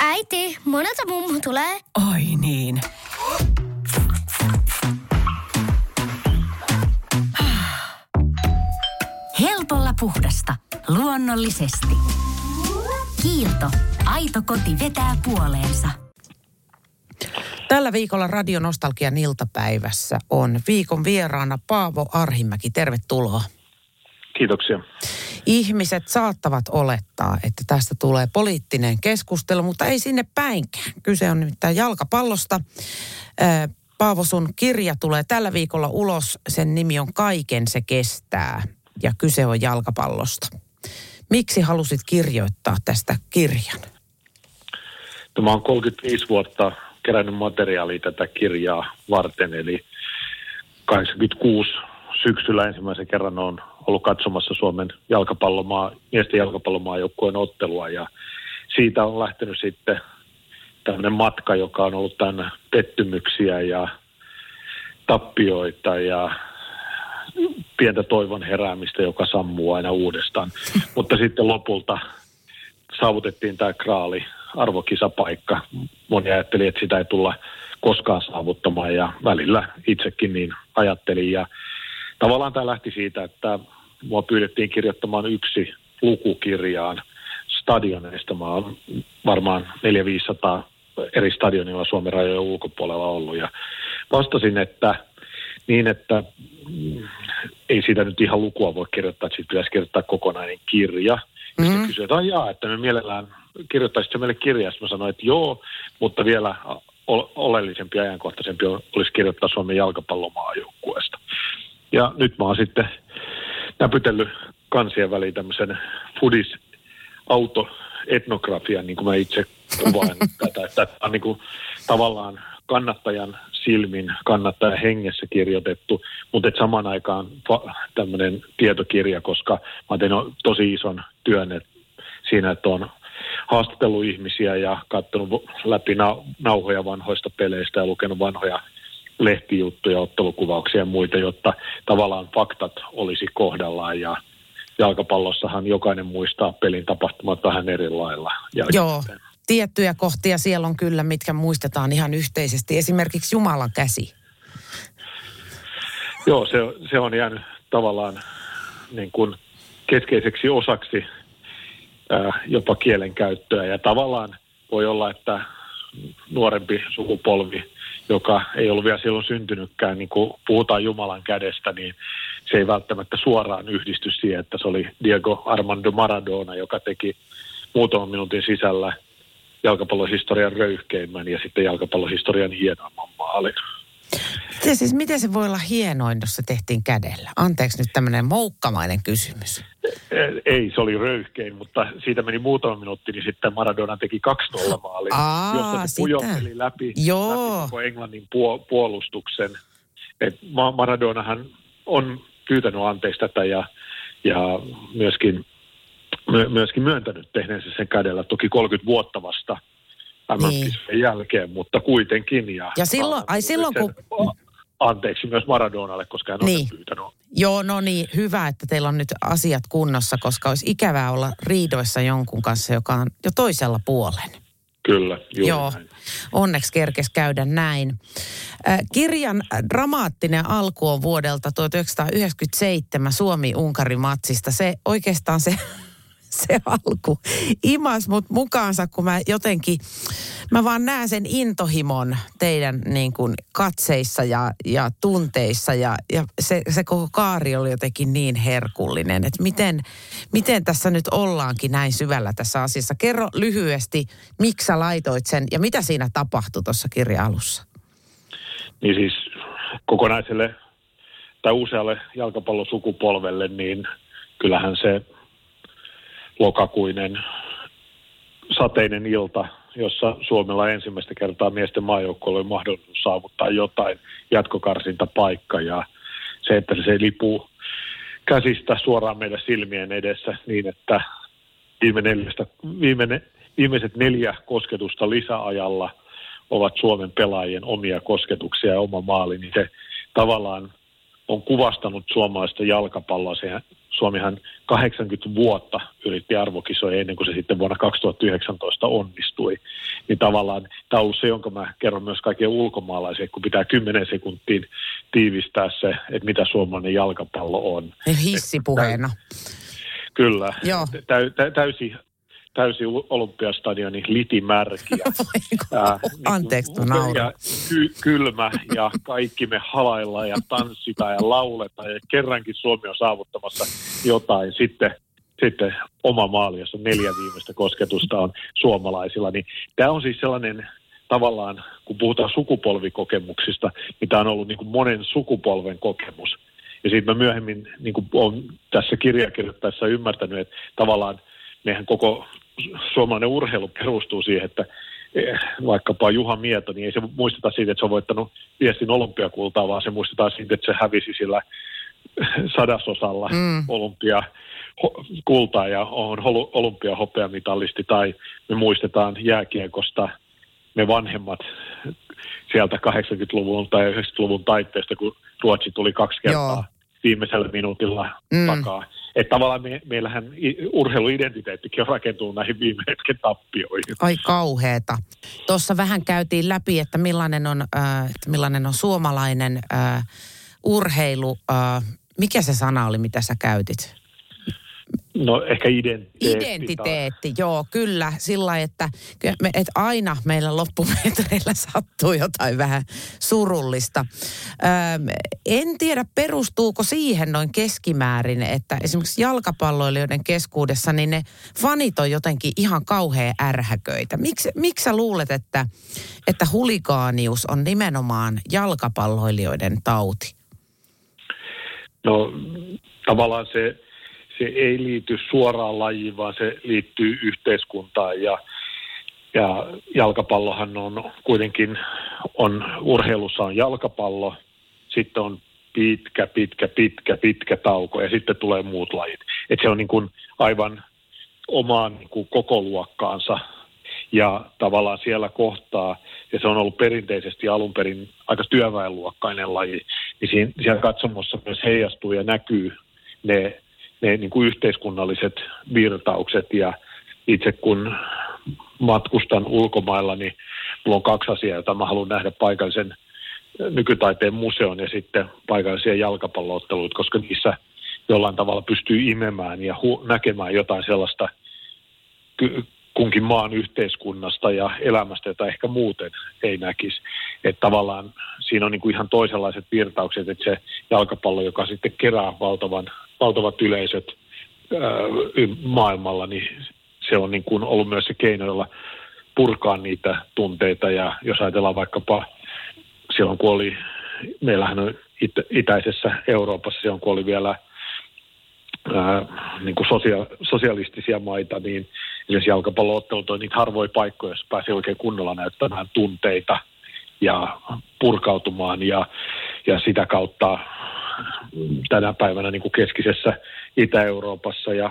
Äiti, monelta mummu tulee? Oi niin. Helpolla puhdasta. Luonnollisesti. Kiilto. Aito koti vetää puoleensa. Tällä viikolla Radio Nostalgian iltapäivässä on viikon vieraana Paavo Arhimäki. Tervetuloa. Kiitoksia. Ihmiset saattavat olettaa, että tästä tulee poliittinen keskustelu, mutta ei sinne päinkään. Kyse on nimittäin jalkapallosta. Paavo, sun kirja tulee tällä viikolla ulos. Sen nimi on Kaiken se kestää ja kyse on jalkapallosta. Miksi halusit kirjoittaa tästä kirjan? Mä oon 35 vuotta kerännyt materiaalia tätä kirjaa varten, eli 86 syksyllä ensimmäisen kerran on ollut katsomassa Suomen jalkapallomaa, miesten jalkapallomaajoukkueen ottelua ja siitä on lähtenyt sitten tämmöinen matka, joka on ollut tänne pettymyksiä ja tappioita ja pientä toivon heräämistä, joka sammuu aina uudestaan. Mutta sitten lopulta saavutettiin tämä kraali, arvokisapaikka. Moni ajatteli, että sitä ei tulla koskaan saavuttamaan ja välillä itsekin niin ajattelin. Ja tavallaan tämä lähti siitä, että mua pyydettiin kirjoittamaan yksi lukukirjaan stadioneista. Mä oon varmaan 400-500 eri stadionilla Suomen rajojen ulkopuolella ollut ja vastasin, että niin, että mm, ei siitä nyt ihan lukua voi kirjoittaa, että siitä pitäisi kirjoittaa kokonainen kirja. Mm-hmm. Sitten kysyin, että jaa, että me mielellään kirjoittaisitte meille kirjaa. Sitten mä sanoin, että joo, mutta vielä oleellisempi ja ajankohtaisempi olisi kirjoittaa Suomen jalkapallomaajoukkueesta. Ja nyt mä oon sitten näpytellyt kansien väliin tämmöisen fudis auto etnografian, niin kuin mä itse kuvaan tätä, että tämä on niin kuin tavallaan kannattajan silmin, kannattajan hengessä kirjoitettu, mutta et samaan aikaan tämmöinen tietokirja, koska mä tein tosi ison työn että siinä, että on haastatellut ihmisiä ja katsonut läpi nauhoja vanhoista peleistä ja lukenut vanhoja lehtijuttuja, ottelukuvauksia ja muita, jotta tavallaan faktat olisi kohdallaan ja jalkapallossahan jokainen muistaa pelin tapahtumat vähän eri lailla. Joo, tiettyjä kohtia siellä on kyllä, mitkä muistetaan ihan yhteisesti. Esimerkiksi Jumalan käsi. Joo, se, se on jäänyt tavallaan niin kuin keskeiseksi osaksi ää, jopa kielenkäyttöä. Ja tavallaan voi olla, että nuorempi sukupolvi, joka ei ollut vielä silloin syntynytkään, niin kun puhutaan Jumalan kädestä, niin se ei välttämättä suoraan yhdisty siihen, että se oli Diego Armando Maradona, joka teki muutaman minuutin sisällä jalkapallohistorian röyhkeimmän ja sitten jalkapallohistorian hienoimman maalin. Ja siis miten se voi olla hienoin, jos se tehtiin kädellä? Anteeksi nyt tämmöinen moukkamainen kysymys. Ei, se oli röyhkein, mutta siitä meni muutama minuutti, niin sitten Maradona teki 2-0 maalin, Aa, jossa se pujotteli läpi, Joo. läpi koko Englannin puolustuksen. Et Maradonahan on pyytänyt anteeksi tätä ja, ja myöskin, myöskin myöntänyt tehneensä sen kädellä. Toki 30 vuotta vasta niin. jälkeen, mutta kuitenkin. Ja, ja silloin, ai silloin kun... Anteeksi myös Maradonalle, koska hän on niin. pyytänyt. Joo, no niin, hyvä, että teillä on nyt asiat kunnossa, koska olisi ikävää olla riidoissa jonkun kanssa, joka on jo toisella puolen. Kyllä, juuri Joo, näin. onneksi kerkes käydä näin. Kirjan dramaattinen alku on vuodelta 1997 Suomi-Unkari-matsista. Se oikeastaan se se alku imas mut mukaansa, kun mä jotenkin, mä vaan näen sen intohimon teidän niin kuin katseissa ja, ja tunteissa ja, ja se, se koko kaari oli jotenkin niin herkullinen, että miten, miten tässä nyt ollaankin näin syvällä tässä asiassa. Kerro lyhyesti, miksi sä laitoit sen ja mitä siinä tapahtui tuossa kirja-alussa? Niin siis kokonaiselle tai usealle jalkapallosukupolvelle, niin kyllähän se lokakuinen sateinen ilta, jossa Suomella ensimmäistä kertaa miesten maajoukkueella oli mahdollisuus saavuttaa jotain jatkokarsintapaikka ja se, että se lipuu käsistä suoraan meidän silmien edessä niin, että viime neljästä, viime, viimeiset neljä kosketusta lisäajalla ovat Suomen pelaajien omia kosketuksia ja oma maali, niin se tavallaan on kuvastanut suomalaista jalkapalloa. Se, Suomihan 80 vuotta yritti arvokisoja ennen kuin se sitten vuonna 2019 onnistui. Niin tavallaan tämä on ollut se, jonka mä kerron myös kaikille ulkomaalaisille, kun pitää 10 sekuntiin tiivistää se, että mitä suomalainen jalkapallo on. Hissipuheena. Kyllä. Joo. Täy, tä, täysi täysi olympiastadioni litimärki. Ja, Anteeksi, niin, ja ky, kylmä ja kaikki me halaillaan ja tanssitaan ja lauletaan ja kerrankin Suomi on saavuttamassa jotain. Sitten, sitten oma maali, jossa neljä viimeistä kosketusta on suomalaisilla. Niin tämä on siis sellainen tavallaan, kun puhutaan sukupolvikokemuksista, niin tämä on ollut niin kuin monen sukupolven kokemus. Ja siitä mä myöhemmin niin kuin olen tässä kirjakirjoittaessa ymmärtänyt, että tavallaan meidän koko suomalainen urheilu perustuu siihen, että eh, vaikkapa Juha Mieto, niin ei se muisteta siitä, että se on voittanut viestin olympiakultaa, vaan se muistetaan siitä, että se hävisi sillä sadasosalla mm. olympia kultaa ja on olympiahopeamitalisti tai me muistetaan jääkiekosta me vanhemmat sieltä 80-luvun tai 90-luvun taitteesta, kun Ruotsi tuli kaksi kertaa Joo. Viimeisellä minuutilla mm. takaa. Että tavallaan me, meillähän urheiluidentiteettikin on rakentunut näihin viime hetken tappioihin. Ai kauheeta. Tuossa vähän käytiin läpi, että millainen on, äh, että millainen on suomalainen äh, urheilu. Äh, mikä se sana oli, mitä sä käytit? No ehkä identiteetti. Identiteetti, tai... joo, kyllä. Sillä että, että aina meillä loppumetreillä sattuu jotain vähän surullista. Öö, en tiedä, perustuuko siihen noin keskimäärin, että esimerkiksi jalkapalloilijoiden keskuudessa, niin ne fanit on jotenkin ihan kauhean ärhäköitä. Miksi, miksi sä luulet, että, että huligaanius on nimenomaan jalkapalloilijoiden tauti? No tavallaan se se ei liity suoraan lajiin, vaan se liittyy yhteiskuntaan ja, ja jalkapallohan on kuitenkin, on, urheilussa on jalkapallo, sitten on pitkä, pitkä, pitkä, pitkä tauko ja sitten tulee muut lajit. Et se on niin kuin aivan omaan niin kuin koko luokkaansa ja tavallaan siellä kohtaa, ja se on ollut perinteisesti alun perin aika työväenluokkainen laji, niin siinä, siellä katsomossa myös heijastuu ja näkyy ne ne niin kuin yhteiskunnalliset virtaukset. Ja itse kun matkustan ulkomailla, niin mulla on kaksi asiaa, joita mä haluan nähdä paikallisen nykytaiteen museon ja sitten paikallisia jalkapallootteluita, koska niissä jollain tavalla pystyy imemään ja hu- näkemään jotain sellaista kunkin maan yhteiskunnasta ja elämästä, jota ehkä muuten ei näkisi. Että tavallaan siinä on niin kuin ihan toisenlaiset virtaukset, että se jalkapallo, joka sitten kerää valtavan valtavat yleisöt ää, maailmalla, niin se on niin kuin ollut myös se keino, jolla purkaa niitä tunteita. Ja jos ajatellaan vaikkapa silloin, kun oli, meillähän on it, itäisessä Euroopassa, silloin kun oli vielä ää, niin kuin sosia, sosialistisia maita, niin esimerkiksi jalkapalloottelut on niitä harvoja paikkoja, jos pääsi oikein kunnolla näyttämään tunteita ja purkautumaan. Ja, ja sitä kautta tänä päivänä niin kuin keskisessä Itä-Euroopassa ja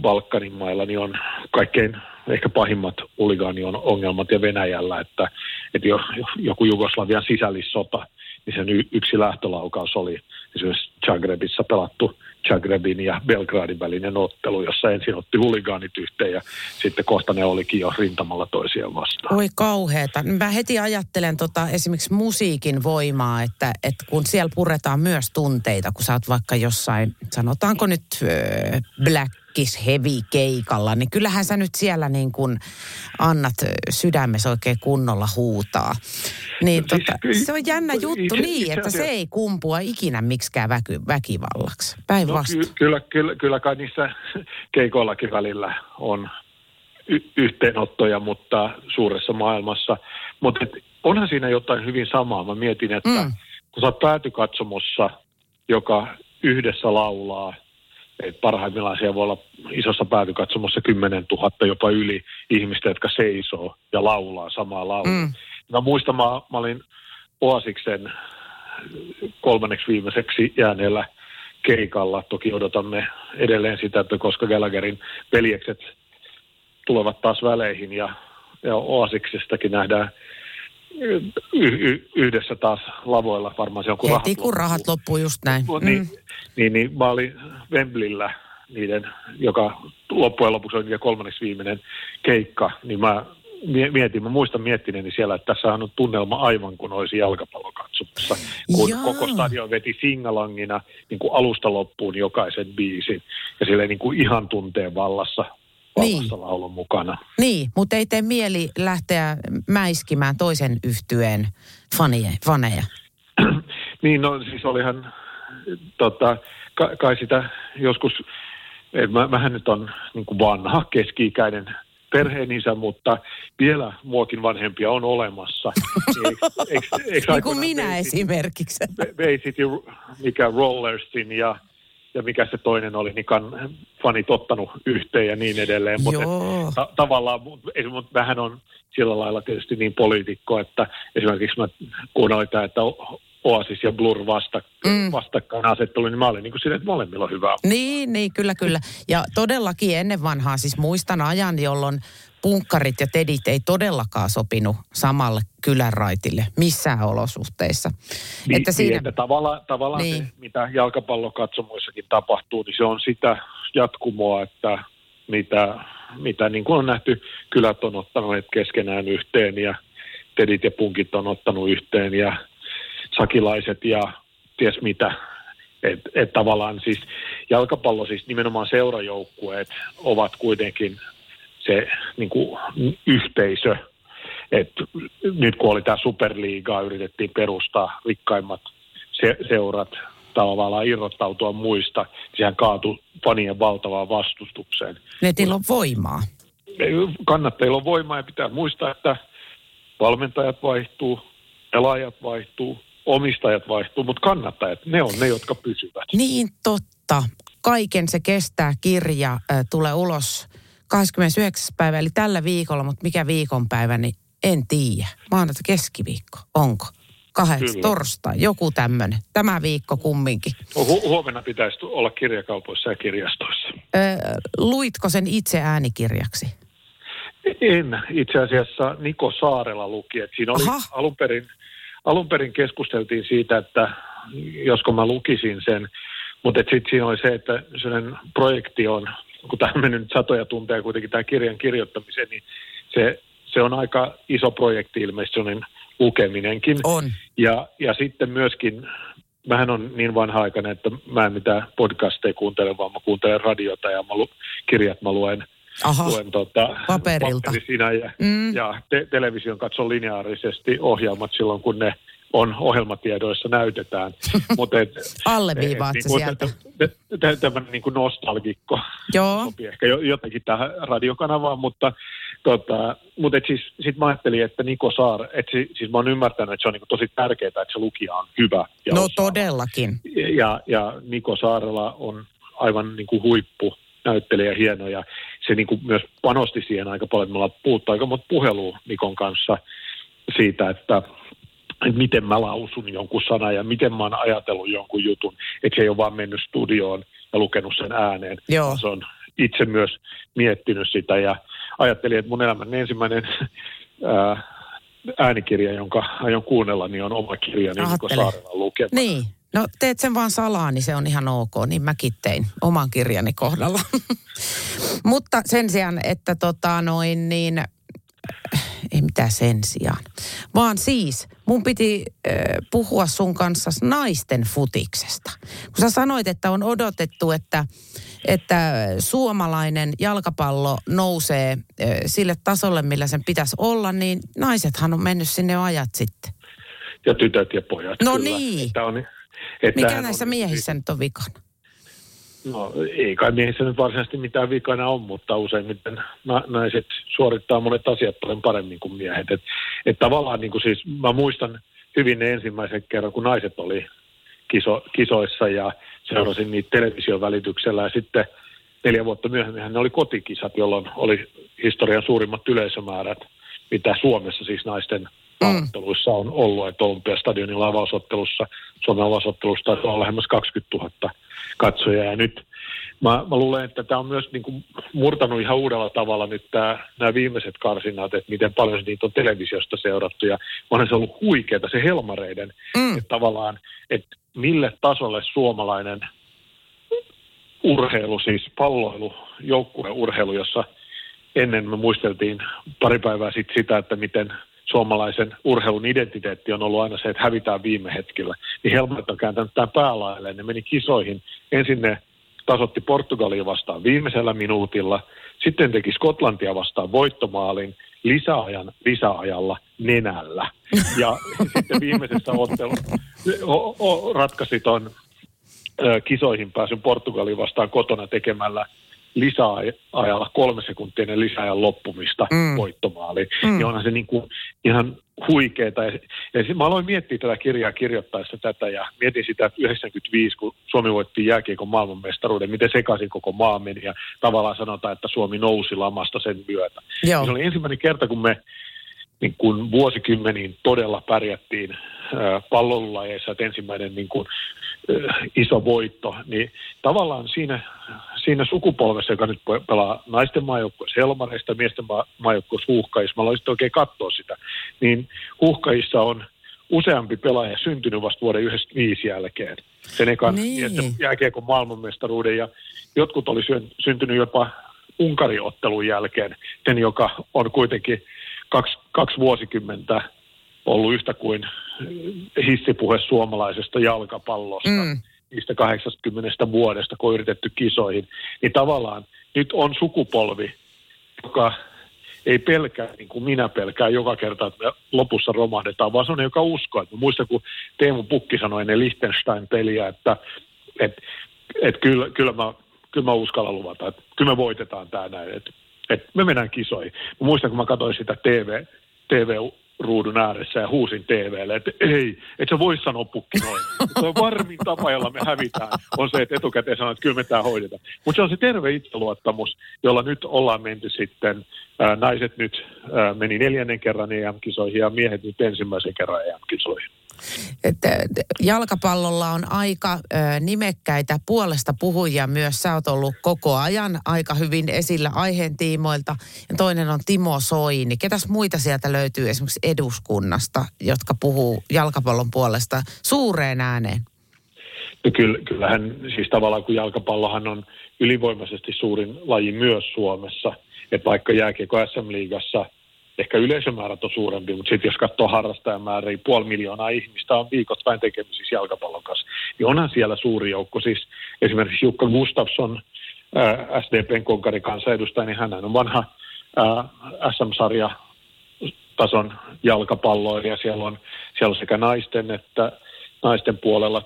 Balkanin mailla niin on kaikkein ehkä pahimmat on ongelmat ja Venäjällä, että, että jo, joku Jugoslavian sisällissota, niin sen yksi lähtölaukaus oli esimerkiksi Zagrebissa pelattu Zagrebin ja Belgradin välinen ottelu, jossa ensin otti huligaanit yhteen ja sitten kohta ne olikin jo rintamalla toisiaan vastaan. Oi kauheeta. Mä heti ajattelen tota, esimerkiksi musiikin voimaa, että, että kun siellä puretaan myös tunteita, kun sä oot vaikka jossain, sanotaanko nyt äh, Black Kiss Heavy keikalla, niin kyllähän sä nyt siellä niin kuin annat sydämessä oikein kunnolla huutaa. Niin no, tota, siis, se on jännä juttu se, niin, että se ei kumpua ikinä miksikään väky, väkivallaksi. Päinvastoin. No, ky- kyllä, kyllä, kyllä kai niissä keikoillakin välillä on y- yhteenottoja, mutta suuressa maailmassa. Mutta onhan siinä jotain hyvin samaa. Mä mietin, että mm. kun sä oot päätykatsomossa, joka yhdessä laulaa – et parhaimmillaan siellä voi olla isossa päätykatsomossa 10 000 jopa yli ihmistä, jotka seisoo ja laulaa samaa laulua. Mm. Mä muistan, mä, mä olin Oasiksen kolmanneksi viimeiseksi jääneellä keikalla. Toki odotamme edelleen sitä, että koska Gallagherin veljekset tulevat taas väleihin ja, ja Oasiksestakin nähdään y- y- yhdessä taas lavoilla varmaan se on kun Heti kun rahat loppuu, just näin. Mm. Niin, niin, niin mä olin Wembleyllä niiden, joka loppujen lopuksi oli niiden kolmanneksi viimeinen keikka, niin mä mie- mietin, mä muistan miettineeni siellä, että tässä on tunnelma aivan kuin olisi jalkapallokatsomassa, kun Jaa. koko stadion veti singalangina niin kuin alusta loppuun jokaisen biisin ja sille niin kuin ihan tunteen vallassa Niin. laulun mukana. Niin, mutta ei tee mieli lähteä mäiskimään toisen yhtyeen faneja. faneja. niin, no siis olihan, tota, ka, kai sitä joskus, et mä, mähän nyt on niin kuin vanha keski-ikäinen perheenisä, mutta vielä muokin vanhempia on olemassa. Eikö, eikö, eikö Niin kuin minä City- esimerkiksi. City, mikä Rollersin ja, ja mikä se toinen oli, niin kan, fanit ottanut yhteen ja niin edelleen. Mutta ta- tavallaan, mutta vähän on sillä lailla tietysti niin poliitikko, että esimerkiksi mä kuunnelin tämä, että Oasis ja Blur vasta, mm. vastakkainasettelu, niin mä olin niin kuin silleen, että molemmilla on hyvä. Niin, niin, kyllä, kyllä. Ja todellakin ennen vanhaa, siis muistan ajan, jolloin punkkarit ja tedit ei todellakaan sopinut samalle kylänraitille missään olosuhteissa. Niin, että siinä, niin, että tavallaan, tavallaan Niin. se, mitä jalkapallokatsomoissakin tapahtuu, niin se on sitä jatkumoa, että mitä, mitä niin kuin on nähty, kylät on ottanut keskenään yhteen ja tedit ja punkit on ottanut yhteen ja sakilaiset ja ties mitä. Että et tavallaan siis jalkapallo, siis nimenomaan seurajoukkueet ovat kuitenkin se niin kuin, yhteisö. Et nyt kun oli tämä superliigaa, yritettiin perustaa rikkaimmat se, seurat tavallaan irrottautua muista, niin sehän kaatui fanien valtavaan vastustukseen. netillä on voimaa. Kannattajilla on voimaa ja pitää muistaa, että valmentajat vaihtuu, pelaajat vaihtuu, omistajat vaihtuu, mutta kannattajat, ne on ne, jotka pysyvät. Niin totta. Kaiken se kestää kirja äh, tulee ulos 29. päivä, eli tällä viikolla, mutta mikä viikonpäivä, niin en tiedä. Maanantai keskiviikko, onko? Kahdeksan, Kyllä. torstai, joku tämmöinen. Tämä viikko kumminkin. Hu- huomenna pitäisi olla kirjakaupoissa ja kirjastoissa. Ö, luitko sen itse äänikirjaksi? En itse asiassa Niko Saarela luki, että siinä oli Aha. alun perin, alun perin keskusteltiin siitä, että josko mä lukisin sen, mutta sitten siinä oli se, että sellainen projekti on, kun tämä on mennyt nyt satoja tunteja kuitenkin tämä kirjan kirjoittamiseen, niin se, se on aika iso projekti ilmeisesti sellainen lukeminenkin. On. Ja, ja sitten myöskin, mähän on niin vanha-aikainen, että mä en mitään podcasteja kuuntele, vaan mä kuuntelen radiota ja mä lu, kirjat mä luen, Aha, luen tota, Paperilta. ja, Mm. ja te- television katson lineaarisesti ohjelmat silloin, kun ne on ohjelmatiedoissa näytetään. Mutta et, Alleviivaat et niinku sieltä. tä- tä- tä- Tämmöinen niin kuin nostalgikko joo. sopii ehkä jo- jotenkin tähän radiokanavaan, mutta tota, mut et siis, sit mä ajattelin, että Niko Saar, että si, siis mä oon ymmärtänyt, että se on niin tosi tärkeää, että se lukija on hyvä. Ja No osaava. todellakin. Ja, ja Niko Saarela on aivan niin kuin huippu näyttelijä hieno ja se niin kuin myös panosti siihen aika paljon. Me ollaan puhuttu aika monta puhelua Nikon kanssa siitä, että, että miten mä lausun jonkun sanan ja miten mä oon ajatellut jonkun jutun. Että se ei ole vaan mennyt studioon ja lukenut sen ääneen. Joo. Se on itse myös miettinyt sitä ja ajattelin, että mun elämän ensimmäinen ää, äänikirja, jonka aion kuunnella, niin on oma kirja, niin Niko Ajattele. Saarela lukema. Niin. No teet sen vaan salaa, niin se on ihan ok. Niin mäkin tein oman kirjani kohdalla. Mutta sen sijaan, että tota noin niin, ei mitään sen sijaan. Vaan siis, mun piti äh, puhua sun kanssa naisten futiksesta. Kun sä sanoit, että on odotettu, että, että suomalainen jalkapallo nousee äh, sille tasolle, millä sen pitäisi olla, niin naisethan on mennyt sinne ajat sitten. ja tytöt ja pojat. No kyllä. niin. Että on, että Mikä näissä on- miehissä nyt on vikana? No ei kai miehissä nyt varsinaisesti mitään vikana on, mutta useimmiten na- naiset suorittaa monet asiat paljon paremmin kuin miehet. Et, et tavallaan niin kuin siis, mä muistan hyvin ne ensimmäisen kerran, kun naiset oli kiso, kisoissa ja seurasin niitä television välityksellä ja sitten neljä vuotta myöhemmin ne oli kotikisat, jolloin oli historian suurimmat yleisömäärät, mitä Suomessa siis naisten maaotteluissa on ollut, että Olympiastadionin avausottelussa, Suomen avausottelussa taisi olla lähemmäs 20 000 katsojaa ja nyt mä, mä luulen, että tämä on myös niin kuin murtanut ihan uudella tavalla nyt tämä, nämä viimeiset karsinnat, että miten paljon niitä on televisiosta seurattu ja onhan se ollut huikeeta se Helmareiden, mm. että tavallaan, että mille tasolle suomalainen urheilu, siis palloilu, joukkueurheilu, jossa ennen me muisteltiin pari päivää sitten sitä, että miten suomalaisen urheilun identiteetti on ollut aina se, että hävitään viime hetkellä. Niin Helmat on kääntänyt tämän päälailleen. Ne meni kisoihin. Ensin ne tasotti Portugalia vastaan viimeisellä minuutilla, sitten teki Skotlantia vastaan voittomaalin lisäajan lisäajalla nenällä. Ja sitten viimeisessä ottelussa ratkaisi ton kisoihin pääsyn Portugalin vastaan kotona tekemällä lisäajalla kolme sekuntia ennen lisäajan loppumista mm. voittomaaliin. Mm. Niin onhan se niin kuin ihan huikeeta. Ja, ja mä aloin miettiä tätä kirjaa kirjoittaessa tätä ja mietin sitä, että 95, kun Suomi voitti jääkiekon maailmanmestaruuden, miten sekaisin koko maa meni ja tavallaan sanotaan, että Suomi nousi lamasta sen myötä. Joo. Se oli ensimmäinen kerta, kun me niin kuin vuosikymmeniin todella pärjättiin pallonlajeissa, että ensimmäinen niin kuin, iso voitto, niin tavallaan siinä, siinä sukupolvessa, joka nyt pelaa naisten maajoukkueessa Helmareista, miesten maajoukkueessa Huuhkajissa, mä aloin oikein katsoa sitä, niin Huuhkajissa on useampi pelaaja syntynyt vasta vuoden 1995 jälkeen. Sen ekan niin. jääkiekon maailmanmestaruuden ja jotkut oli syntynyt jopa Unkariottelun jälkeen, sen joka on kuitenkin kaksi, kaksi vuosikymmentä ollut yhtä kuin hissipuhe suomalaisesta jalkapallosta, mm. niistä 80 vuodesta, kun on yritetty kisoihin, niin tavallaan nyt on sukupolvi, joka ei pelkää niin kuin minä pelkään joka kerta, että me lopussa romahdetaan, vaan se on joka uskoo. Että muista, kun Teemu Pukki sanoi ennen Liechtenstein-peliä, että että että kyllä, kyllä, mä, kyllä mä uskallan luvata, että kyllä me voitetaan tämä näin, että, että me mennään kisoihin. Mä muistan, kun mä katsoin sitä TV, TV ruudun ääressä ja huusin TVlle, että ei, et sä voi sanoa pukki noin. Se on varmin tapa, jolla me hävitään, on se, että etukäteen sanoo, että kyllä me tämä hoidetaan. Mutta se on se terve itseluottamus, jolla nyt ollaan menty sitten, naiset nyt meni neljännen kerran EM-kisoihin ja miehet nyt ensimmäisen kerran EM-kisoihin. Että jalkapallolla on aika ö, nimekkäitä puolesta puhujia myös. Sä oot ollut koko ajan aika hyvin esillä aiheen tiimoilta. Ja toinen on Timo Soini. Ketäs muita sieltä löytyy esimerkiksi eduskunnasta, jotka puhuu jalkapallon puolesta suureen ääneen? No kyllä, kyllähän siis tavallaan kun jalkapallohan on ylivoimaisesti suurin laji myös Suomessa, että vaikka jääkiekko SM-liigassa – ehkä yleisömäärät on suurempi, mutta sitten jos katsoo harrastajamääriä, niin puoli miljoonaa ihmistä on vain tekemisissä jalkapallon kanssa, niin onhan siellä suuri joukko. Siis esimerkiksi Jukka Gustafsson, äh, SDPn konkari kansanedustaja, niin hän on vanha äh, SM-sarja tason jalkapalloilija. Siellä on, siellä on sekä naisten että naisten puolella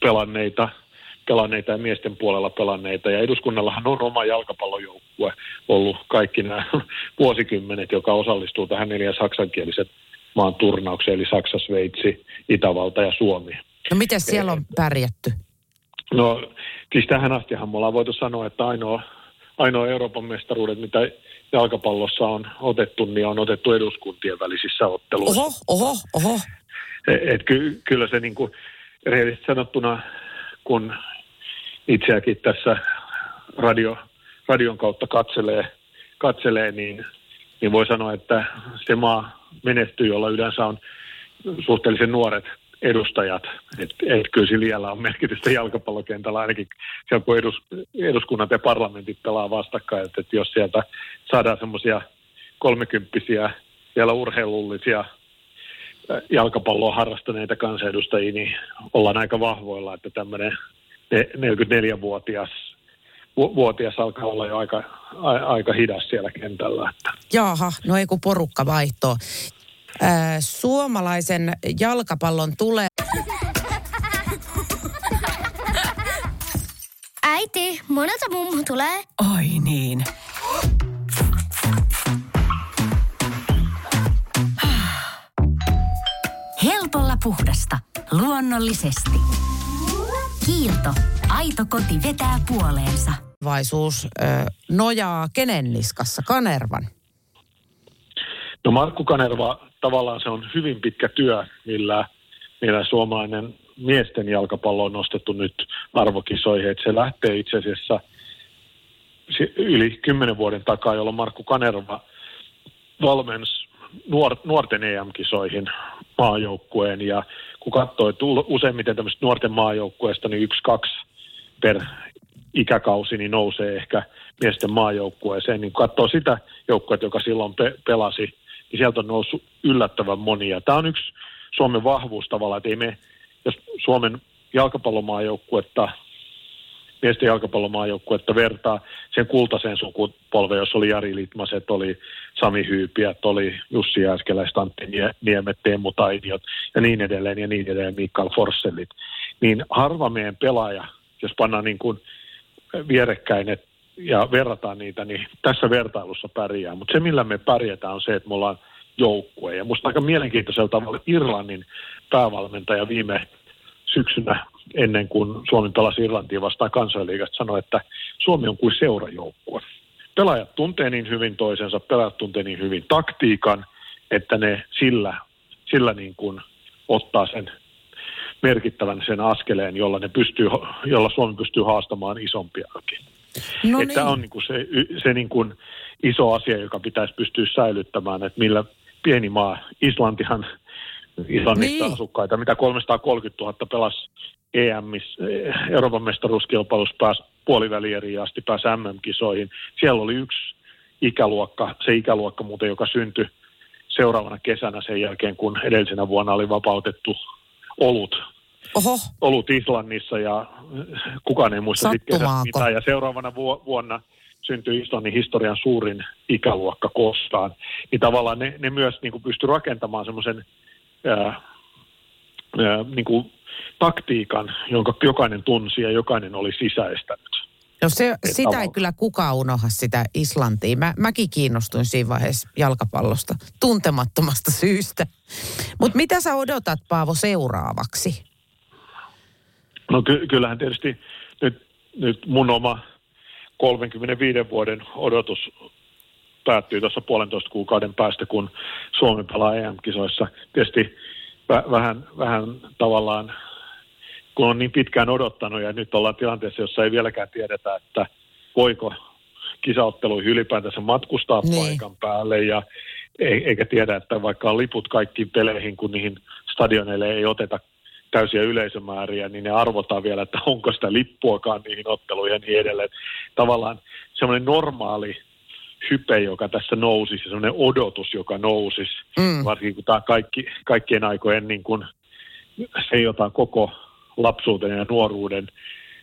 pelanneita – pelanneita ja miesten puolella pelanneita. Ja eduskunnallahan on oma jalkapallojoukkue ollut kaikki nämä vuosikymmenet, joka osallistuu tähän neljän saksankielisen maan turnaukseen, eli Saksa, Sveitsi, Itävalta ja Suomi. No miten siellä on pärjätty? No siis tähän astihan me ollaan voitu sanoa, että ainoa, ainoa Euroopan mestaruudet, mitä jalkapallossa on otettu, niin on otettu eduskuntien välisissä otteluissa. Oho, oho, oho. Et, et ky, kyllä se niin kuin, rehellisesti sanottuna, kun itseäkin tässä radio, radion kautta katselee, katselee niin, niin voi sanoa, että se maa menestyy, jolla yleensä on suhteellisen nuoret edustajat. Että et kyllä sillä on merkitystä jalkapallokentällä, ainakin siellä kun edus, eduskunnat ja parlamentit pelaa vastakkain. Että et jos sieltä saadaan semmoisia kolmekymppisiä vielä urheilullisia jalkapalloa harrastaneita kansanedustajia, niin ollaan aika vahvoilla, että tämmöinen 44-vuotias vuotias alkaa olla jo aika, a, aika hidas siellä kentällä. Jaha, no ei kun porukka vaihtoo. Ää, suomalaisen jalkapallon tulee... Äiti, monelta mummu tulee? Oi niin. Helpolla puhdasta. Luonnollisesti. Kiilto. Aito koti vetää puoleensa. Vaisuus ö, nojaa kenen niskassa? Kanervan? No Markku Kanerva tavallaan se on hyvin pitkä työ, millä, millä suomalainen miesten jalkapallo on nostettu nyt arvokisoihin. Että se lähtee itse asiassa yli kymmenen vuoden takaa, jolloin Markku Kanerva valmensi nuor, nuorten EM-kisoihin maajoukkueen. Ja kun katsoo, että useimmiten tämmöistä nuorten maajoukkueesta, niin yksi, kaksi per ikäkausi niin nousee ehkä miesten maajoukkueeseen. Niin katsoo sitä joukkuetta, joka silloin pe- pelasi, niin sieltä on noussut yllättävän monia. Tämä on yksi Suomen vahvuus tavallaan, että ei me, jos Suomen jalkapallomaajoukkuetta miesten jalkapallomaajoukkuetta vertaa sen kultaiseen sukupolveen, jos oli Jari Litmaset, oli Sami Hyypiät, oli Jussi Jääskeläistä, Antti Niemet, Teemu Tainiot ja niin edelleen ja niin edelleen Mikael Forssellit. Niin harva meidän pelaaja, jos pannaan niin kuin vierekkäin et, ja verrataan niitä, niin tässä vertailussa pärjää. Mutta se, millä me pärjätään, on se, että me ollaan joukkue. Ja musta aika mielenkiintoisella tavalla Irlannin päävalmentaja viime syksynä ennen kuin Suomi pelasi Irlantiin vastaan kansainliigasta sanoi, että Suomi on kuin seurajoukkue. Pelaajat tuntee niin hyvin toisensa, pelaajat tuntee niin hyvin taktiikan, että ne sillä, sillä niin kuin ottaa sen merkittävän sen askeleen, jolla, ne pystyy, jolla Suomi pystyy haastamaan isompiakin. No että niin. on niin kuin se, se niin kuin iso asia, joka pitäisi pystyä säilyttämään, että millä pieni maa, Islantihan Islannista niin. asukkaita, mitä 330 000 pelasi EMis, Euroopan mestaruuskilpailussa pääsi puolivälieriin asti, pääsi MM-kisoihin. Siellä oli yksi ikäluokka, se ikäluokka muuten, joka syntyi seuraavana kesänä sen jälkeen, kun edellisenä vuonna oli vapautettu olut. Oho. Olut Islannissa ja kukaan ei muista sitten mitään. Ja seuraavana vuonna syntyi Islannin historian suurin ikäluokka kostaan. Niin tavallaan ne, ne myös niin pystyi rakentamaan semmoisen niin taktiikan, jonka jokainen tunsi ja jokainen oli sisäistänyt. No se, sitä ei kyllä kukaan unoha sitä Islantia. Mä, mäkin kiinnostuin siinä vaiheessa jalkapallosta tuntemattomasta syystä. Mutta mitä sä odotat Paavo seuraavaksi? No ky- kyllähän tietysti nyt, nyt mun oma 35 vuoden odotus päättyy tuossa puolentoista kuukauden päästä, kun Suomi pelaa EM-kisoissa. Tietysti väh- vähän, vähän tavallaan kun on niin pitkään odottanut ja nyt ollaan tilanteessa, jossa ei vieläkään tiedetä, että voiko kisaotteluihin ylipäätänsä matkustaa niin. paikan päälle ja eikä tiedä, että vaikka on liput kaikkiin peleihin, kun niihin stadioneille ei oteta täysiä yleisömääriä, niin ne arvotaan vielä, että onko sitä lippuakaan niihin otteluihin ja niin edelleen. Tavallaan semmoinen normaali hype, joka tässä nousisi, semmoinen odotus, joka nousisi, mm. varsinkin kun tämä kaikki, kaikkien aikojen niin kuin se, jota koko lapsuuden ja nuoruuden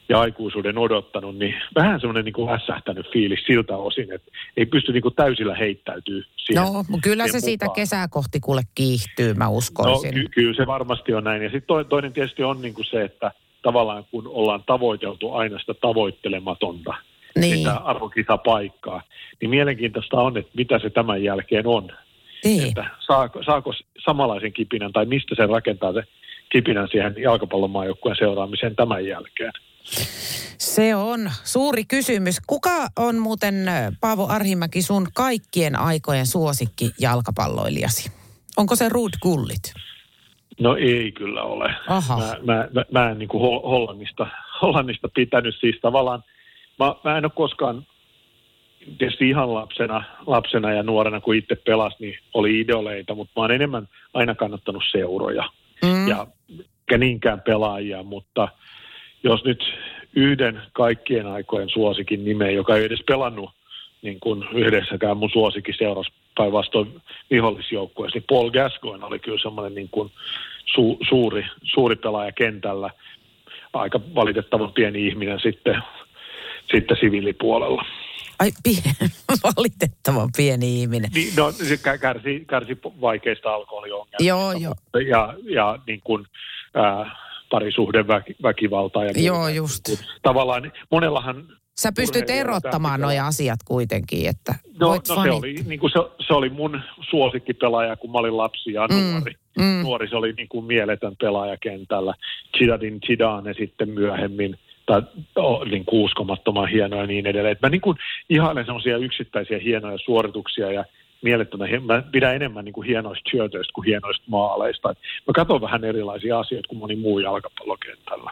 ja aikuisuuden odottanut, niin vähän semmoinen niin hässähtänyt fiilis siltä osin, että ei pysty niin kuin täysillä heittäytyy siihen. No, kyllä se mukaan. siitä kesää kohti kuule kiihtyy, mä uskoisin. No, ky- kyllä se varmasti on näin. Ja sitten toinen tietysti on niin kuin se, että tavallaan kun ollaan tavoiteltu aina sitä tavoittelematonta, niin. sitä arvokisapaikkaa, niin mielenkiintoista on, että mitä se tämän jälkeen on. Niin. Että saako, saako samanlaisen kipinän tai mistä se rakentaa se kipinän siihen jalkapallomaajoukkueen seuraamiseen tämän jälkeen? Se on suuri kysymys. Kuka on muuten, Paavo Arhimäki, sun kaikkien aikojen suosikki jalkapalloilijasi? Onko se Rud Gullit? No ei kyllä ole. Aha. Mä, mä, mä, mä en niin kuin Hollannista, Hollannista pitänyt siis tavallaan, mä, mä en ole koskaan tietysti ihan lapsena, lapsena ja nuorena, kun itse pelasi, niin oli idoleita, mutta mä oon enemmän aina kannattanut seuroja. Mm. Ja niinkään pelaajia, mutta jos nyt yhden kaikkien aikojen suosikin nimeä, joka ei edes pelannut niin kuin yhdessäkään mun suosikin seurasi päinvastoin vihollisjoukkueessa, niin Paul Gascoigne oli kyllä semmoinen niin kuin su, suuri, suuri pelaaja kentällä. Aika valitettavan pieni ihminen sitten, sitten siviilipuolella. Ai pie- valitettavan pieni ihminen. Niin, no se kärsi, kärsi vaikeista alkoholiongelmista. Joo, joo. Ja, ja niin kuin, äh, parisuhdeväkivaltaa. Ja Joo, just. Tavallaan monellahan... Sä pystyt erottamaan nuo asiat kuitenkin, että No, voit no se, oli, niin kuin se, se oli mun suosikkipelaaja, kun mä olin lapsi ja mm, nuori. Mm. Nuori se oli niin kuin mieletön pelaaja kentällä. Chidadin Chidane sitten myöhemmin tai niin uskomattoman hienoja ja niin edelleen. Et mä niin kuin ihailen sellaisia yksittäisiä hienoja suorituksia ja mielettömän, mä pidän enemmän niin kuin hienoista syötöistä kuin hienoista maaleista. Et mä katson vähän erilaisia asioita kuin moni muu jalkapallokentällä.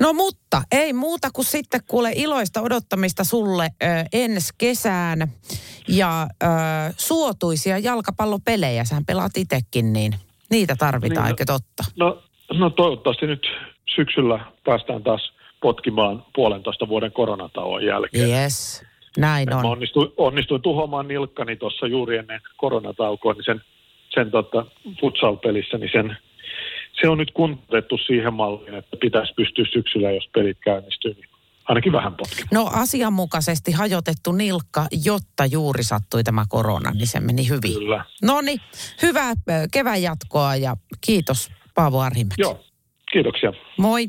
No mutta ei muuta kuin sitten kuule iloista odottamista sulle ö, ensi kesään ja ö, suotuisia jalkapallopelejä. Sähän pelaat itsekin, niin niitä tarvitaan, Niin, eikö totta? No, no toivottavasti nyt syksyllä päästään taas potkimaan puolentoista vuoden koronatauon jälkeen. Yes, näin Mä on. onnistuin, onnistuin tuhoamaan nilkkani tuossa juuri ennen koronataukoa, niin sen, sen tota, futsal-pelissä, niin sen, se on nyt kuntettu siihen malliin, että pitäisi pystyä syksyllä, jos pelit käynnistyy, niin ainakin vähän potkimaan. No asianmukaisesti hajotettu nilkka, jotta juuri sattui tämä korona, niin se meni hyvin. Kyllä. No niin, hyvää kevään jatkoa ja kiitos Paavo Arhimäki. Joo, kiitoksia. Moi.